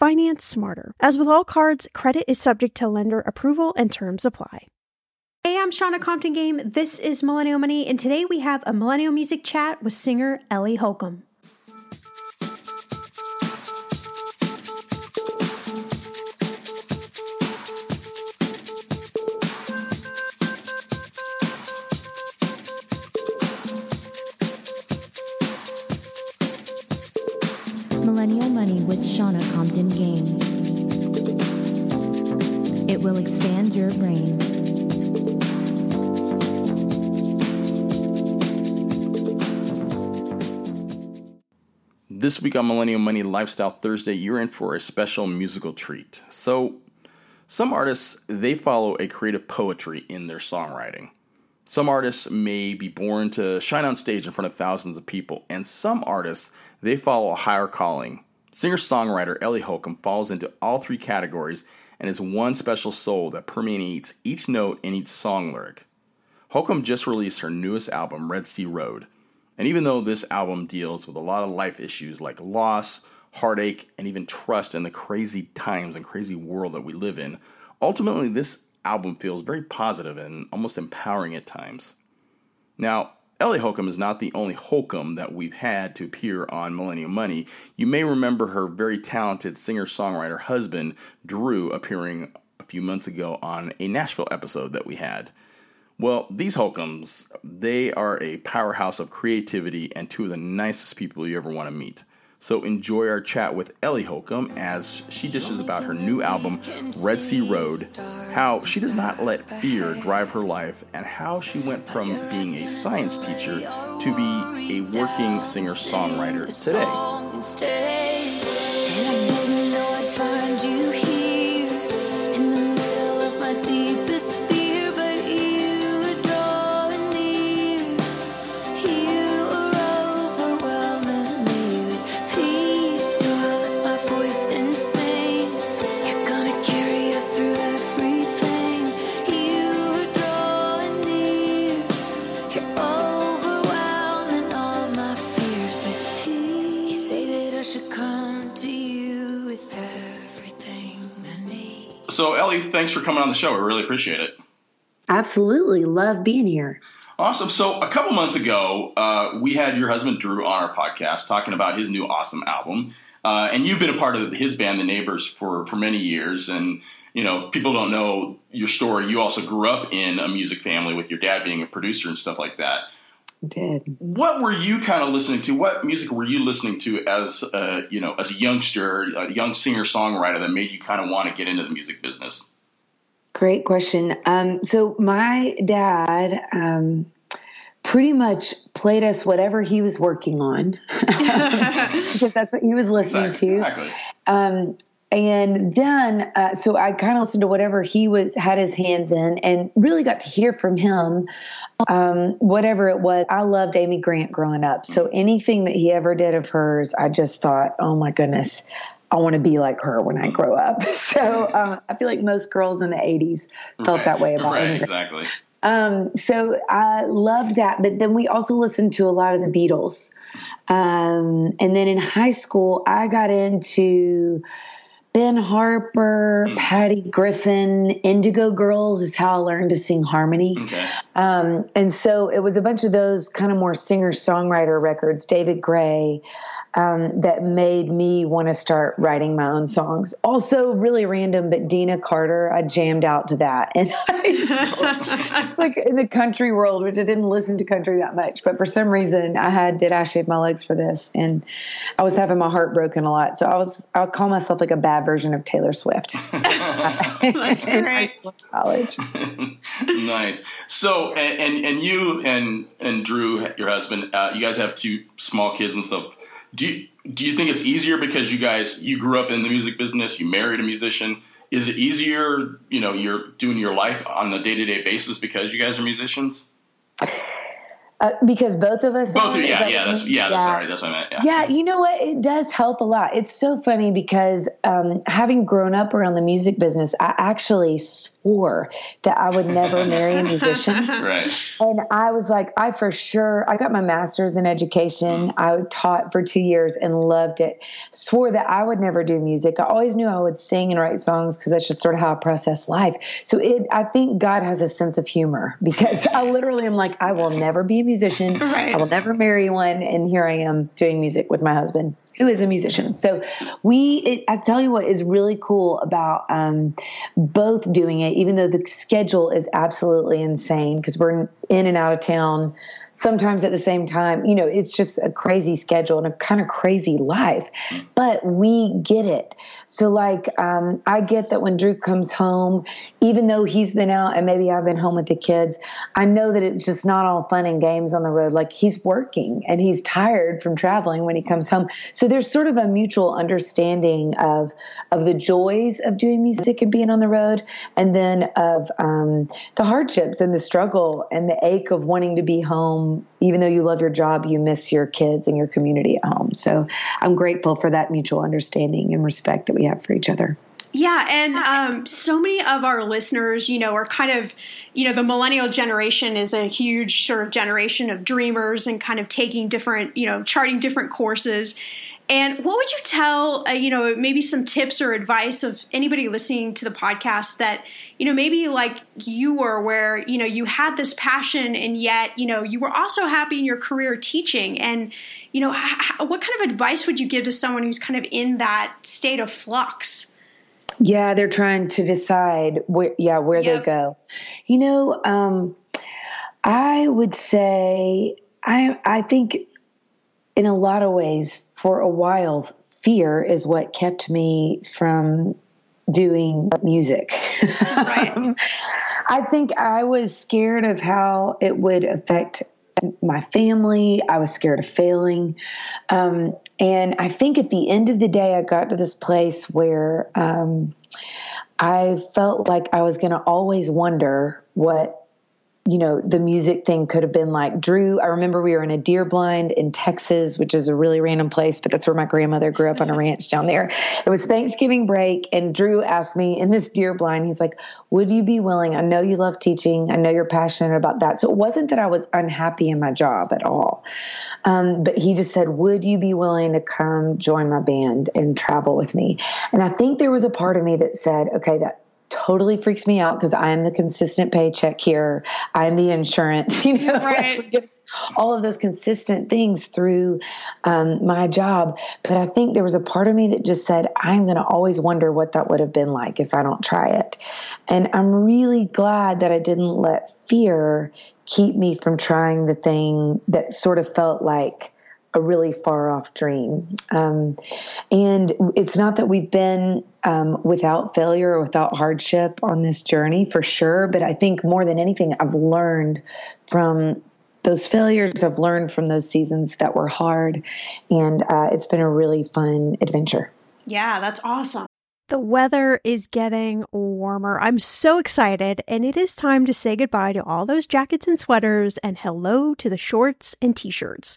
Finance smarter. As with all cards, credit is subject to lender approval and terms apply. Hey, I'm Shannah Compton Game. This is Millennial Money, and today we have a millennial music chat with singer Ellie Holcomb. This week on Millennial Money Lifestyle Thursday, you're in for a special musical treat. So, some artists, they follow a creative poetry in their songwriting. Some artists may be born to shine on stage in front of thousands of people, and some artists, they follow a higher calling. Singer songwriter Ellie Holcomb falls into all three categories and is one special soul that permeates each note in each song lyric. Holcomb just released her newest album, Red Sea Road. And even though this album deals with a lot of life issues like loss, heartache, and even trust in the crazy times and crazy world that we live in, ultimately this album feels very positive and almost empowering at times. Now, Ellie Holcomb is not the only Holcomb that we've had to appear on Millennial Money. You may remember her very talented singer songwriter husband, Drew, appearing a few months ago on a Nashville episode that we had. Well, these Holcombs, they are a powerhouse of creativity and two of the nicest people you ever want to meet. So enjoy our chat with Ellie Holcomb as she dishes about her new album, Red Sea Road, how she does not let fear drive her life, and how she went from being a science teacher to be a working singer songwriter today. Thanks for coming on the show. I really appreciate it. Absolutely. Love being here. Awesome. So a couple months ago, uh, we had your husband Drew on our podcast talking about his new awesome album, uh, and you've been a part of his band, The Neighbors, for for many years. And you know, if people don't know your story. You also grew up in a music family with your dad being a producer and stuff like that. Did. What were you kind of listening to? What music were you listening to as a, you know as a youngster, a young singer songwriter that made you kind of want to get into the music business? Great question. Um, so my dad um, pretty much played us whatever he was working on because that's what he was listening Exactly. to. exactly. Um, and then, uh, so I kind of listened to whatever he was had his hands in, and really got to hear from him. Um, whatever it was, I loved Amy Grant growing up. So anything that he ever did of hers, I just thought, oh my goodness, I want to be like her when I grow up. So um, I feel like most girls in the '80s felt Right. that way about right, Amy exactly. Um, so I loved that. But then we also listened to a lot of the Beatles. Um, and then in high school, I got into Ben Harper, Patty Griffin, Indigo Girls is how I learned to sing harmony. Okay. Um, and so it was a bunch of those kind of more singer songwriter records, David Gray, um, that made me want to start writing my own songs. Also, really random, but Deana Carter, I jammed out to that in high school. it's like in the country world, which I didn't listen to country that much, but for some reason I had Did I Shave My Legs for this? And I was having my heart broken a lot. So I was, I would call myself like a bad version of Taylor Swift. That's great. school, college. nice. So, and, and and you and and Drew, your husband, uh, you guys have two small kids and stuff. Do you do you think it's easier because you guys you grew up in the music business, you married a musician? Is it easier, you know, you're doing your life on a day to day basis because you guys are musicians? Uh, because both of us Both are, yeah, yeah, that's yeah, that's sorry, that's what I meant. Yeah. Yeah, you know what? It does help a lot. It's so funny because um, having grown up around the music business, I actually swore that I would never marry a musician. Right. And I was like, I for sure, I got my master's in education. I taught for two years and loved it. Swore that I would never do music. I always knew I would sing and write songs because that's just sort of how I process life. So it, I think God has a sense of humor because I literally am like, I will never be a musician. Right. I will never marry one. And here I am doing music with my husband. Who is a musician? So we, it, I tell you what is really cool about um, both doing it, even though the schedule is absolutely insane because we're in and out of town sometimes at the same time. You know, it's just a crazy schedule and a kind of crazy life, but we get it. So, like, um, I get that when Drew comes home, even though he's been out and maybe I've been home with the kids, I know that it's just not all fun and games on the road. Like, he's working and he's tired from traveling when he comes home. So, there's sort of a mutual understanding of of the joys of doing music and being on the road, and then of um, the hardships and the struggle and the ache of wanting to be home. Even though you love your job, you miss your kids and your community at home. So I'm grateful for that mutual understanding and respect that we have for each other. Yeah, and um, so many of our listeners, you know, are kind of, you know, the millennial generation is a huge sort of generation of dreamers and kind of taking different, you know, charting different courses. And what would you tell, uh, you know, maybe some tips or advice of anybody listening to the podcast that, you know, maybe like you were, where, you know, you had this passion and yet, you know, you were also happy in your career teaching. And, you know, what kind of advice would you give to someone who's kind of in that state of flux? Yeah, they're trying to decide where, yeah, where Yep. they go. You know, um, I would say I I think in a lot of ways for a while fear is what kept me from doing music. Right. I think I was scared of how it would affect my family. I was scared of failing. Um, and I think at the end of the day, I got to this place where um, I felt like I was going to always wonder what you know, the music thing could have been like Drew. I remember we were in a deer blind in Texas, which is a really random place, but that's where my grandmother grew up on a ranch down there. It was Thanksgiving break, and Drew asked me in this deer blind, he's like, Would you be willing? I know you love teaching, I know you're passionate about that. So it wasn't that I was unhappy in my job at all. Um, but he just said, Would you be willing to come join my band and travel with me? And I think there was a part of me that said, Okay, that totally freaks me out because I am the consistent paycheck here. I'm the insurance, you know, right. all of those consistent things through um, my job. But I think there was a part of me that just said, I'm going to always wonder what that would have been like if I don't try it. And I'm really glad that I didn't let fear keep me from trying the thing that sort of felt like a really far off dream. Um, and it's not that we've been um, without failure or without hardship on this journey for sure, but I think more than anything, I've learned from those failures, I've learned from those seasons that were hard, and uh, it's been a really fun adventure. Yeah, that's awesome. The weather is getting warmer. I'm so excited, and it is time to say goodbye to all those jackets and sweaters and hello to the shorts and t shirts.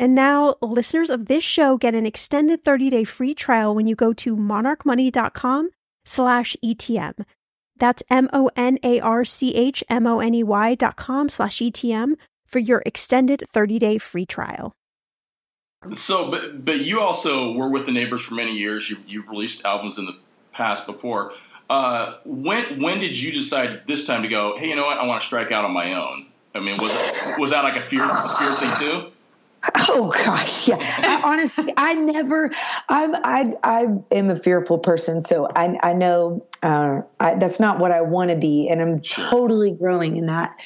And now, listeners of this show get an extended 30-day free trial when you go to monarchmoney.com slash ETM. That's M-O-N-A-R-C-H-M-O-N-E-Y dot com slash ETM for your extended 30-day free trial. So, but but you also were with the Neighbors for many years. You, you've released albums in the past before. Uh, when when did you decide this time to go? Hey, you know what? I want to strike out on my own. I mean, was it, was that like a fear fear thing too? Oh gosh, yeah. I, honestly, I never. I'm. I. I am a fearful person, so I. I know uh, I, that's not what I want to be, and I'm totally growing in that.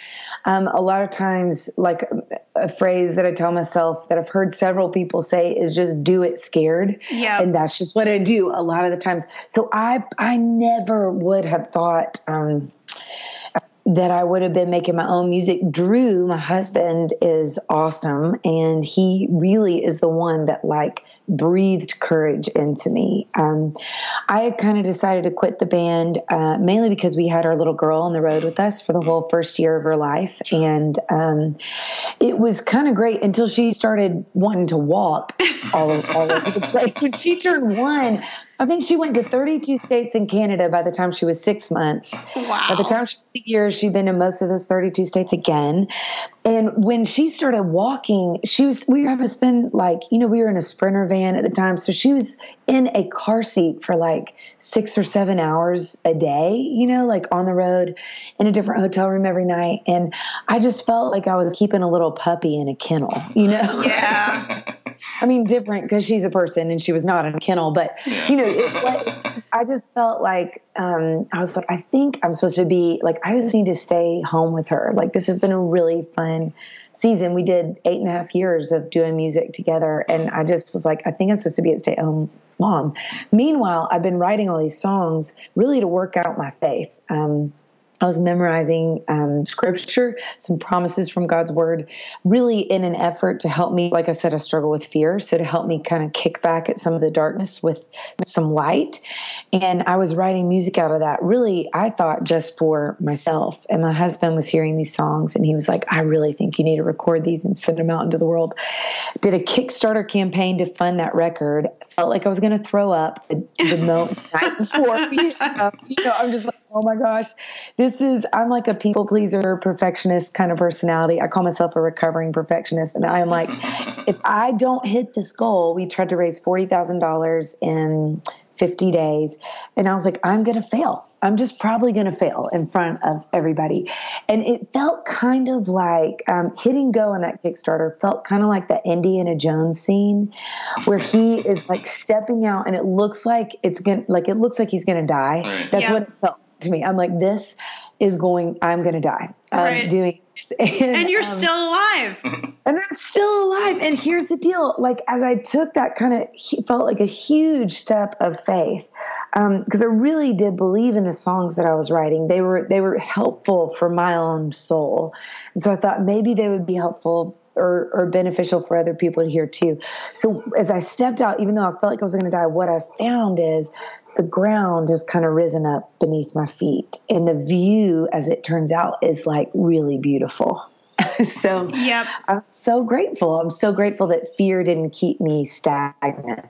Um, a lot of times, like a phrase that I tell myself that I've heard several people say is just do it scared. Yeah. And that's just what I do a lot of the times. So I I never would have thought um, that I would have been making my own music. Drew, my husband, is awesome, and he really is the one that like breathed courage into me. Um, I kind of decided to quit the band uh, mainly because we had our little girl on the road with us for the whole first year of her life, and um, it was kind of great until she started wanting to walk all, all over the place. When she turned one, I think she went to 32 states in Canada by the time she was six months. Wow. By the time she was a year, she'd been in most of those 32 states again. And when she started walking, she was, we were having to spend like, you know, we were in a sprinter van at the time. So she was in a car seat for like six or seven hours a day, you know, like on the road in a different hotel room every night. And I just felt like I was keeping a little puppy in a kennel, you know? Yeah. I mean, different because she's a person and she was not in a kennel, but you know, like, I just felt like um, I was like, I think I'm supposed to be like, I just need to stay home with her. Like, this has been a really fun season. We did eight and a half years of doing music together, and I just was like, I think I'm supposed to be a stay at home mom. Meanwhile, I've been writing all these songs really to work out my faith. Um, I was memorizing um, scripture, some promises from God's word, really in an effort to help me. Like I said, I struggle with fear. So to help me kind of kick back at some of the darkness with some light. And I was writing music out of that, really, I thought just for myself. And my husband was hearing these songs and he was like, I really think you need to record these and send them out into the world. Did a Kickstarter campaign to fund that record. Felt like I was going to throw up the, the night before. you know, I'm just like, oh my gosh, this is, I'm like a people pleaser, perfectionist kind of personality. I call myself a recovering perfectionist. And I'm like, if I don't hit this goal, we tried to raise $40,000 in 50 days. And I was like, I'm going to fail. I'm just probably going to fail in front of everybody. And it felt kind of like um, hitting go on that Kickstarter felt kind of like the Indiana Jones scene where he is like stepping out and it looks like it's going to, like, it looks like he's going to die. That's yeah. what it felt to me. I'm like, this is going, I'm going to die. Right. doing and, and, you're um, still alive. and I'm still alive. And here's the deal: like as I took that kind of felt like a huge step of faith, because um, I really did believe in the songs that I was writing. They were they were helpful for my own soul, and so I thought maybe they would be helpful or, or, beneficial for other people to hear too. So as I stepped out, even though I felt like I was going to die, what I found is the ground has kind of risen up beneath my feet. And the view, as it turns out, is like really beautiful. so yep. I'm so grateful. I'm so grateful that fear didn't keep me stagnant.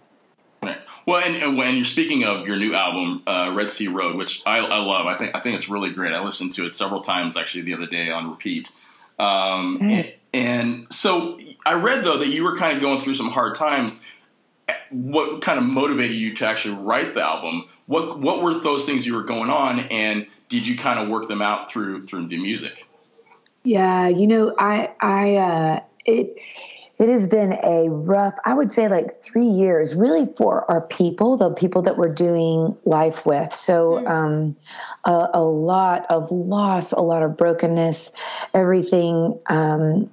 Well, and, and, when you're speaking of your new album, uh, Red Sea Road, which I, I, love, I think I think it's really great. I listened to it several times actually the other day on repeat. Um, and, and so I read though that you were kind of going through some hard times. What kind of motivated you to actually write the album? What what were those things you were going on, and did you kind of work them out through through the music? Yeah, you know, I I uh, it it has been a rough, I would say, like three years, really for our people, the people that we're doing life with. So, mm. um, a, a, lot of loss, a lot of brokenness, everything um,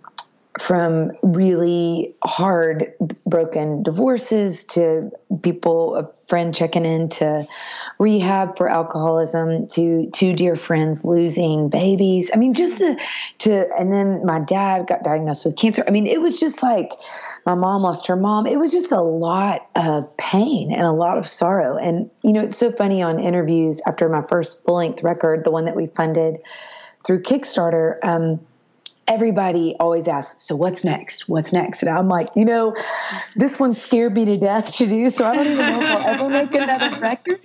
from really hard broken divorces to people a friend checking into rehab for alcoholism to two dear friends losing babies. I mean just the to and then my dad got diagnosed with cancer. I mean it was just like my mom lost her mom. It was just a lot of pain and a lot of sorrow. And you know it's so funny on interviews after my first full length record the one that we funded through kickstarter um, everybody always asks, so what's next? What's next? And I'm like, you know, this one scared me to death to do, so I don't even know if I'll ever make another record.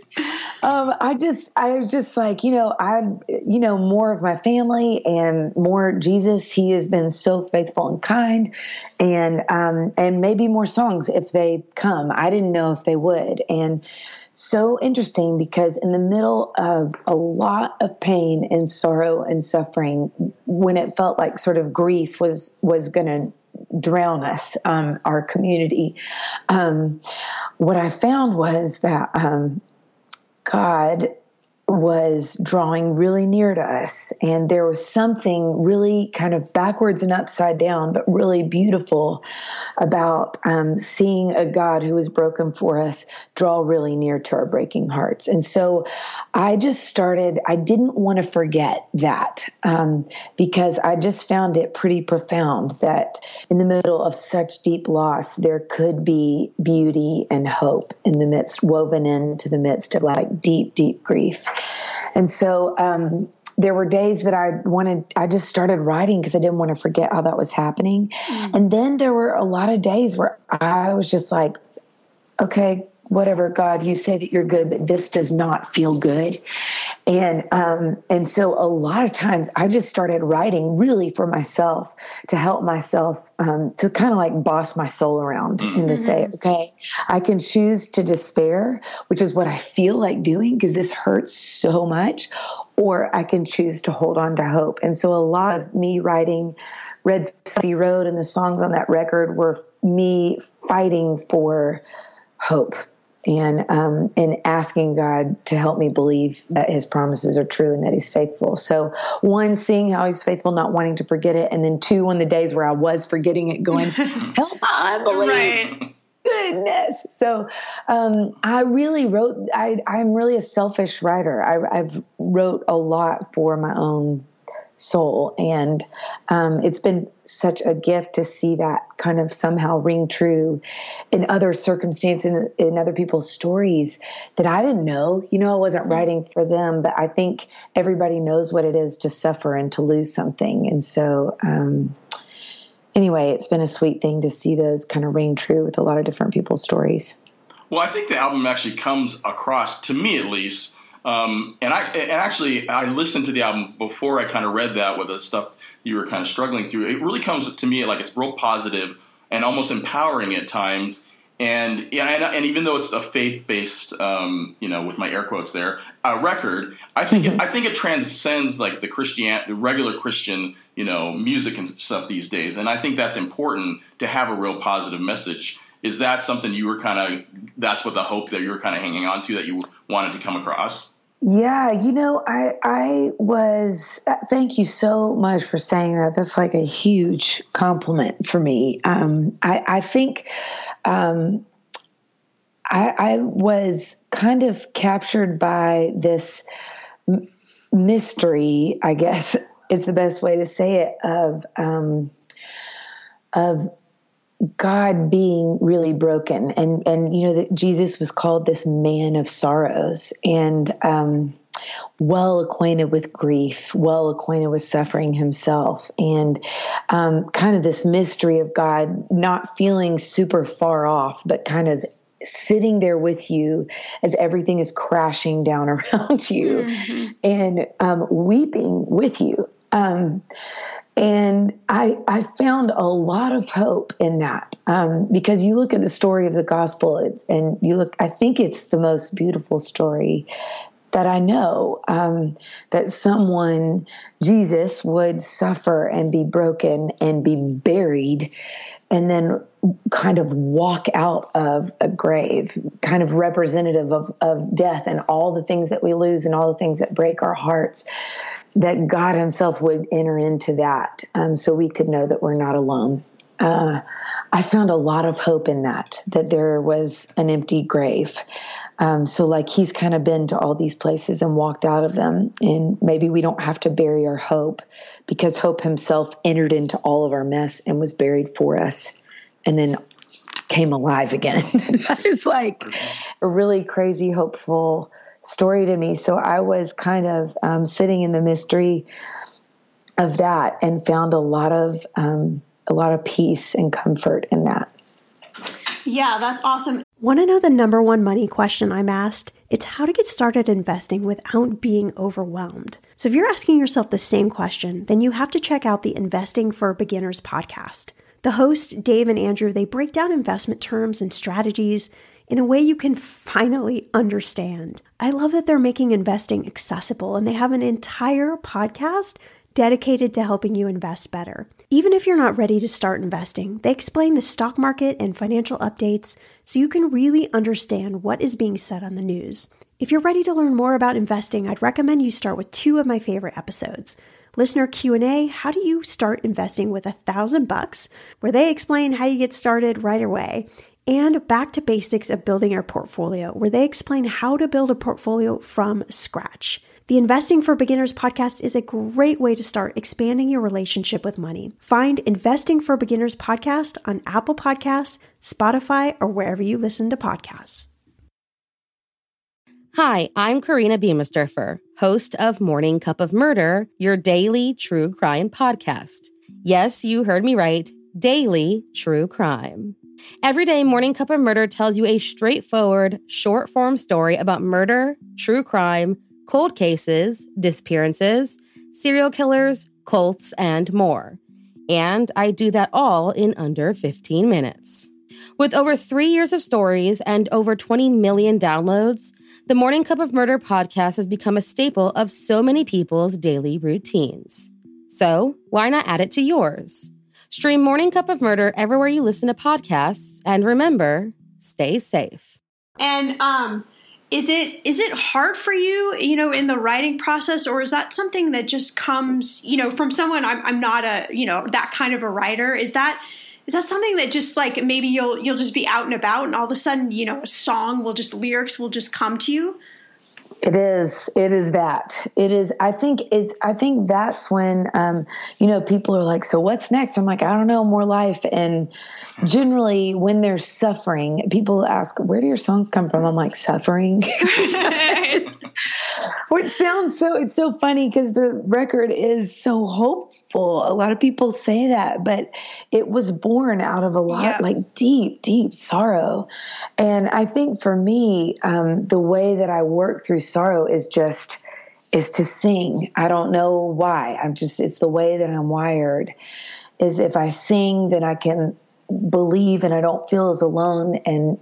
Um, I just, I was just like, you know, I, you know, more of my family and more Jesus. He has been so faithful and kind, and um, and maybe more songs if they come. I didn't know if they would, and so interesting because in the middle of a lot of pain and sorrow and suffering when it felt like sort of grief was was going to drown us um, our community um, what i found was that um, god was drawing really near to us. And there was something really kind of backwards and upside down, but really beautiful about um, seeing a God who was broken for us draw really near to our breaking hearts. And so I just started, I didn't want to forget that um, because I just found it pretty profound that in the middle of such deep loss, there could be beauty and hope in the midst, woven into the midst of like deep, deep grief. And so um, there were days that I wanted, I just started writing because I didn't want to forget how that was happening. Mm. And then there were a lot of days where I was just like, okay, whatever god you say that you're good but this does not feel good and um, and so a lot of times i just started writing really for myself to help myself um, to kind of like boss my soul around mm-hmm. and to say mm-hmm. okay i can choose to despair which is what i feel like doing because this hurts so much or i can choose to hold on to hope and so a lot of me writing red sea road and the songs on that record were me fighting for hope and um, and asking God to help me believe that His promises are true and that He's faithful. So one, seeing how He's faithful, not wanting to forget it, and then two, on the days where I was forgetting it, going, "Help my unbelief." Right. Goodness. So um, I really wrote. I, I'm really a selfish writer. I, I've wrote a lot for my own soul. And um, it's been such a gift to see that kind of somehow ring true in other circumstances, in, in other people's stories that I didn't know. You know, I wasn't writing for them, but I think everybody knows what it is to suffer and to lose something. And so, um, anyway, it's been a sweet thing to see those kind of ring true with a lot of different people's stories. Well, I think the album actually comes across, to me at least, um, and I and actually I listened to the album before I kind of read that with the stuff you were kind of struggling through. It really comes to me like it's real positive and almost empowering at times. And yeah, and, and even though it's a faith based, um, you know, with my air quotes there, a record, I think it, I think it transcends like the Christian, the regular Christian, you know, music and stuff these days. And I think that's important to have a real positive message. Is that something you were kind of? That's what the hope that you were kind of hanging on to that you wanted to come across. Yeah, you know, I I was. Thank you so much for saying that. That's like a huge compliment for me. Um, I I think. Um, I, I was kind of captured by this m- mystery, I guess is the best way to say it, of um, of God being really broken, and and you know that Jesus was called this man of sorrows, and um, well acquainted with grief, well acquainted with suffering himself, and um, kind of this mystery of God not feeling super far off, but kind of sitting there with you as everything is crashing down around you, mm-hmm. and um, weeping with you Um, and I, I found a lot of hope in that um, because you look at the story of the gospel and you look, I think it's the most beautiful story that I know um, that someone, Jesus, would suffer and be broken and be buried and then kind of walk out of a grave, kind of representative of, of death and all the things that we lose and all the things that break our hearts, that God Himself would enter into that um, so we could know that we're not alone. Uh, I found a lot of hope in that, that there was an empty grave. Um, so, like, he's kind of been to all these places and walked out of them. And maybe we don't have to bury our hope because hope himself entered into all of our mess and was buried for us and then came alive again. it's like a really crazy, hopeful story to me. So, I was kind of um, sitting in the mystery of that and found a lot of um, a lot of peace and comfort in that. Yeah, that's awesome. Want to know the number one money question I'm asked? It's how to get started investing without being overwhelmed. So if you're asking yourself the same question, then you have to check out the Investing for Beginners podcast. The hosts, Dave and Andrew, they break down investment terms and strategies in a way you can finally understand. I love that they're making investing accessible and they have an entire podcast dedicated to helping you invest better. Even if you're not ready to start investing, they explain the stock market and financial updates so you can really understand what is being said on the news. If you're ready to learn more about investing, I'd recommend you start with two of my favorite episodes. Listener Q&A, how do you start investing with a thousand bucks, where they explain how you get started right away, and back to basics of building your portfolio, where they explain how to build a portfolio from scratch. The Investing for Beginners podcast is a great way to start expanding your relationship with money. Find Investing for Beginners podcast on Apple Podcasts, Spotify, or wherever you listen to podcasts. Hi, I'm Korina Biemesderfer, host of Morning Cup of Murder, your daily true crime podcast. Yes, you heard me right, daily true crime. Every day, Morning Cup of Murder tells you a straightforward, short form story about murder, true crime, cold cases, disappearances, serial killers, cults, and more. And I do that all in under 15 minutes. With over three years of stories and over 20 million downloads, the Morning Cup of Murder podcast has become a staple of so many people's daily routines. So, why not add it to yours? Stream Morning Cup of Murder everywhere you listen to podcasts, and remember, stay safe. And um, is it is it hard for you you know in the writing process or is that something that just comes you know from someone i'm, I'm not a you know that kind of a writer is that is that something that just like maybe you'll you'll just be out and about and all of a sudden you know a song will just lyrics will just come to you it is. It is that. It is. I think it's. I think that's when, um, you know, people are like, "So what's next?" I'm like, "I don't know, more life." And generally, when they're suffering, people ask, "Where do your songs come from?" I'm like, "Suffering," which sounds so. It's so funny because the record is so hopeful. A lot of people say that, but it was born out of a lot, yeah. like deep, deep sorrow. And I think for me, um, the way that I work through sorrow is just is to sing. I don't know why. I'm just it's the way that I'm wired. Is if I sing, then I can believe and I don't feel as alone and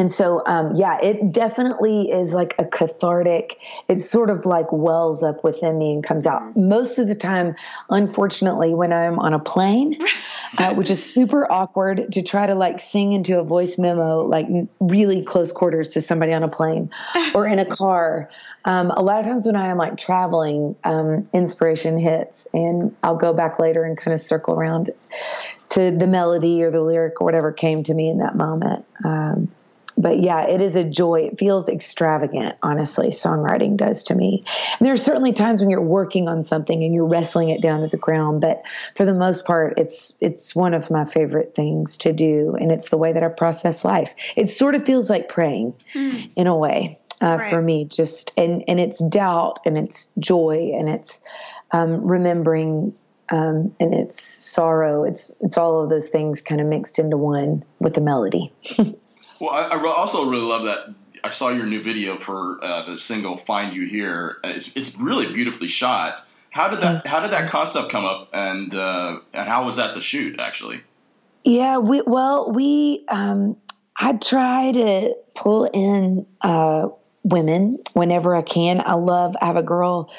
and so um, yeah it definitely is like a cathartic it sort of like wells up within me and comes out. Most of the time unfortunately when i'm on a plane uh, which is super awkward to try to like sing into a voice memo like really close quarters to somebody on a plane or in a car. Um, a lot of times when i am like traveling um, inspiration hits and i'll go back later and kind of circle around to the melody or the lyric or whatever came to me in that moment. Um, but yeah, it is a joy. It feels extravagant, honestly, songwriting does to me. And there are certainly times when you're working on something and you're wrestling it down to the ground, but for the most part, it's it's one of my favorite things to do, and it's the way that I process life. It sort of feels like praying mm. in a way uh, right. for me, just and and it's doubt and it's joy and it's um, remembering um, and it's sorrow. It's it's all of those things kind of mixed into one with the melody. Well, I, I, also really love that. I saw your new video for uh, the single "Find You Here." It's it's really beautifully shot. How did that How did that concept come up, and uh, and how was that the shoot actually? Yeah, we well we um, I try to pull in uh, women whenever I can. I love I have a girl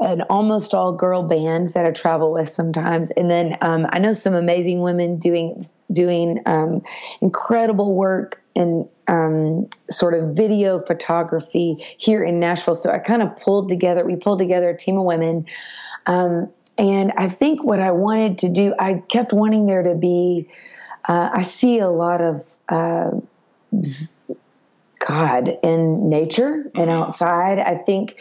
an almost all girl band that I travel with sometimes, and then um, I know some amazing women doing doing um, incredible work in um, sort of video photography here in Nashville. So I kind of pulled together. We pulled together a team of women. Um, and I think what I wanted to do, I kept wanting there to be. Uh, I see a lot of uh, God in nature and outside. I think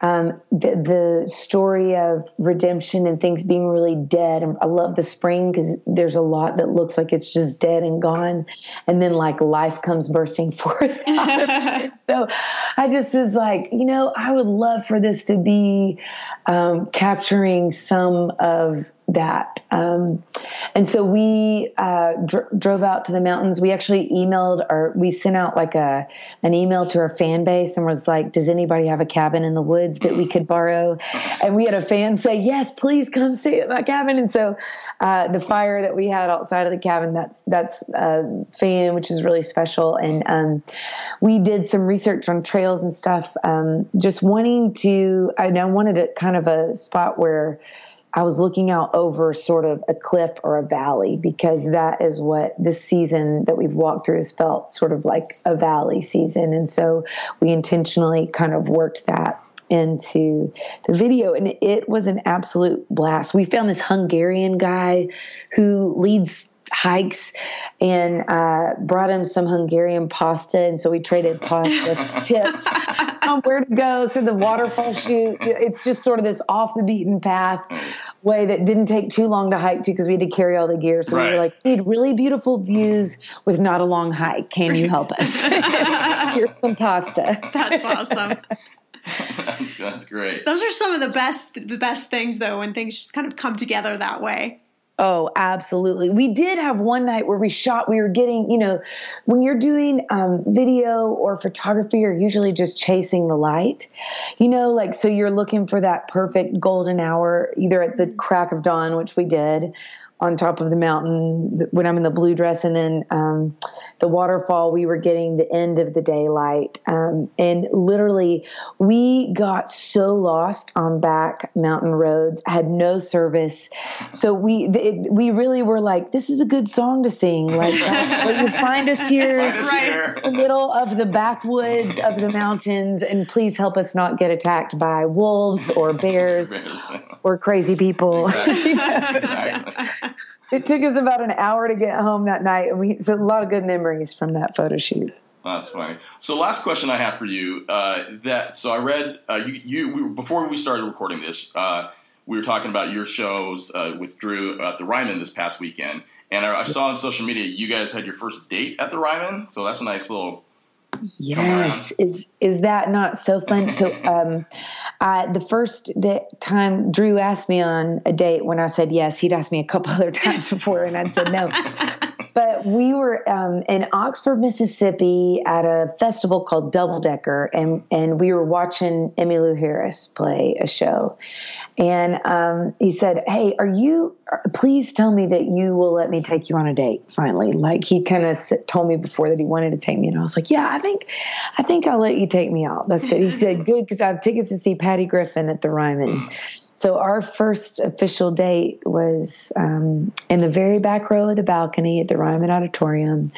um, the, the story of redemption and things being really dead. I love the spring because there's a lot that looks like it's just dead and gone, and then like life comes bursting forth. so I just was like, you know, I would love for this to be um, capturing some of that. Um, and so we uh, dr- drove out to the mountains. We actually emailed or we sent out like a an email to our fan base and was like, "Does anybody have a cabin in the woods that we could borrow?" And we had a fan say, "Yes, please come stay at my cabin." And so uh, the fire that we had outside of the cabin that's that's a fan, which is really special. And um, we did some research on trails and stuff, um, just wanting to. I, I wanted a kind of a spot where I was looking out over sort of a cliff or a valley because that is what this season that we've walked through has felt sort of like a valley season. And so we intentionally kind of worked that into the video and it was an absolute blast. We found this Hungarian guy who leads hikes and uh, brought him some Hungarian pasta. And so we traded pasta tips on where to go. So the waterfall shoot, it's just sort of this off the beaten path way that didn't take too long to hike to because we had to carry all the gear. So right. we were like, we need really beautiful views with not a long hike. Can you help us? Here's some pasta. That's awesome. That's great. Those are some of the best the best things though when things just kind of come together that way. Oh, absolutely. We did have one night where we shot, we were getting, you know, when you're doing um, video or photography, you're usually just chasing the light, you know, like, so you're looking for that perfect golden hour, either at the crack of dawn, which we did, on top of the mountain when I'm in the blue dress, and then um, the waterfall. We were getting the end of the daylight, um, and literally we got so lost on back mountain roads, had no service, so we it, we really were like, this is a good song to sing. Like, uh, you find us here, find us right here. in the middle of the backwoods of the mountains, and please help us not get attacked by wolves or bears or crazy people. Exactly. exactly it took us about an hour to get home that night, and we so a lot of good memories from that photo shoot. That's funny. So, last question I have for you. Uh, that so I read uh, you. You we, before we started recording this, uh, we were talking about your shows uh, with Drew at the Ryman this past weekend, and I, I, saw on social media you guys had your first date at the Ryman. So that's a nice little. Yes, is is that not so fun? So, um, I, the first day, time Drew asked me on a date when I said yes, he'd asked me a couple other times before and I'd said no. But we were um, in Oxford, Mississippi at a festival called Double Decker and, and we were watching Emmylou Harris play a show. And um, he said, Hey, are you, please tell me that you will let me take you on a date finally. Like he kind of told me before that he wanted to take me. And I was like, Yeah, I think, I think I'll let you take me out. That's good. He said, Good, because I have tickets to see Patty Griffin at the Ryman. So our first official date was um, in the very back row of the balcony at the Ryman Auditorium.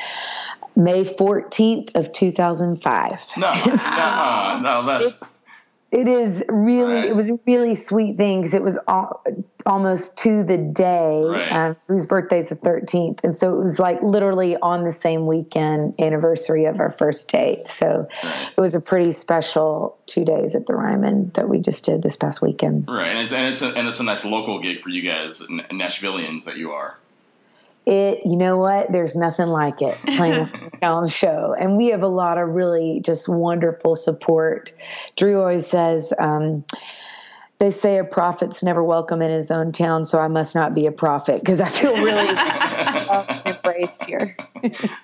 May 14th of 2005. No, no, no, that's it is really right. it was really sweet things. it was all, almost to the day right. um, whose birthday's the 13th and so it was like literally on the same weekend anniversary of our first date. So right. it was a pretty special two days at the ryman that we just did this past weekend. Right and it's, and it's, a, and it's a nice local gig for you guys nashvillians that you are. It you know what? There's nothing like it playing a challenge show. And we have a lot of really just wonderful support. Drew always says um, they say a prophet's never welcome in his own town so i must not be a prophet because i feel really embraced here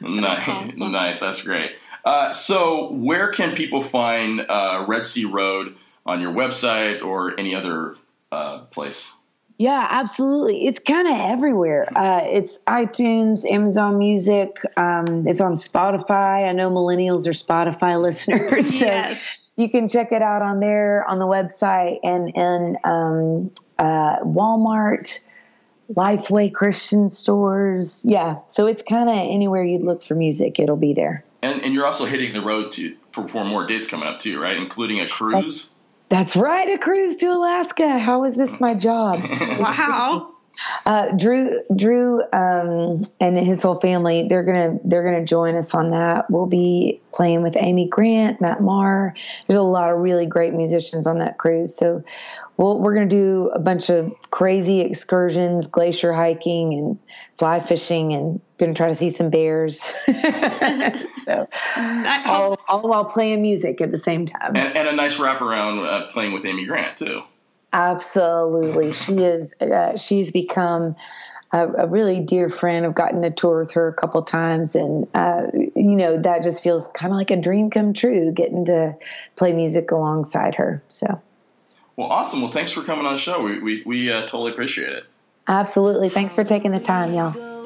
nice awesome. nice that's great uh, so where can people find uh, red sea road on your website or any other uh, place? Yeah, absolutely. It's kind of everywhere. Uh, it's iTunes, Amazon Music. Um, it's on Spotify. I know millennials are Spotify listeners, so yes. You can check it out on there on the website and in um, uh, Walmart, Lifeway Christian stores. Yeah, so it's kind of anywhere you'd look for music, it'll be there. And, and you're also hitting the road to for, for more dates coming up too, right? Including a cruise. That's right, a cruise to Alaska. How is this my job? Wow. Uh, Drew, Drew, um, and his whole family, they're gonna they're gonna join us on that. We'll be playing with Amy Grant, Matt Maher. There's a lot of really great musicians on that cruise. So, we'll, we're gonna do a bunch of crazy excursions, glacier hiking, and fly fishing, and gonna try to see some bears. so, all, all while playing music at the same time. And, and a nice wraparound uh, playing with Amy Grant too. Absolutely, she is. Uh, she's become a, a, really dear friend. I've gotten to tour with her a couple times, and uh, you know that just feels kind of like a dream come true, getting to play music alongside her. So, well, awesome. Well, thanks for coming on the show. We we, we uh, totally appreciate it. Absolutely. Thanks for taking the time, y'all.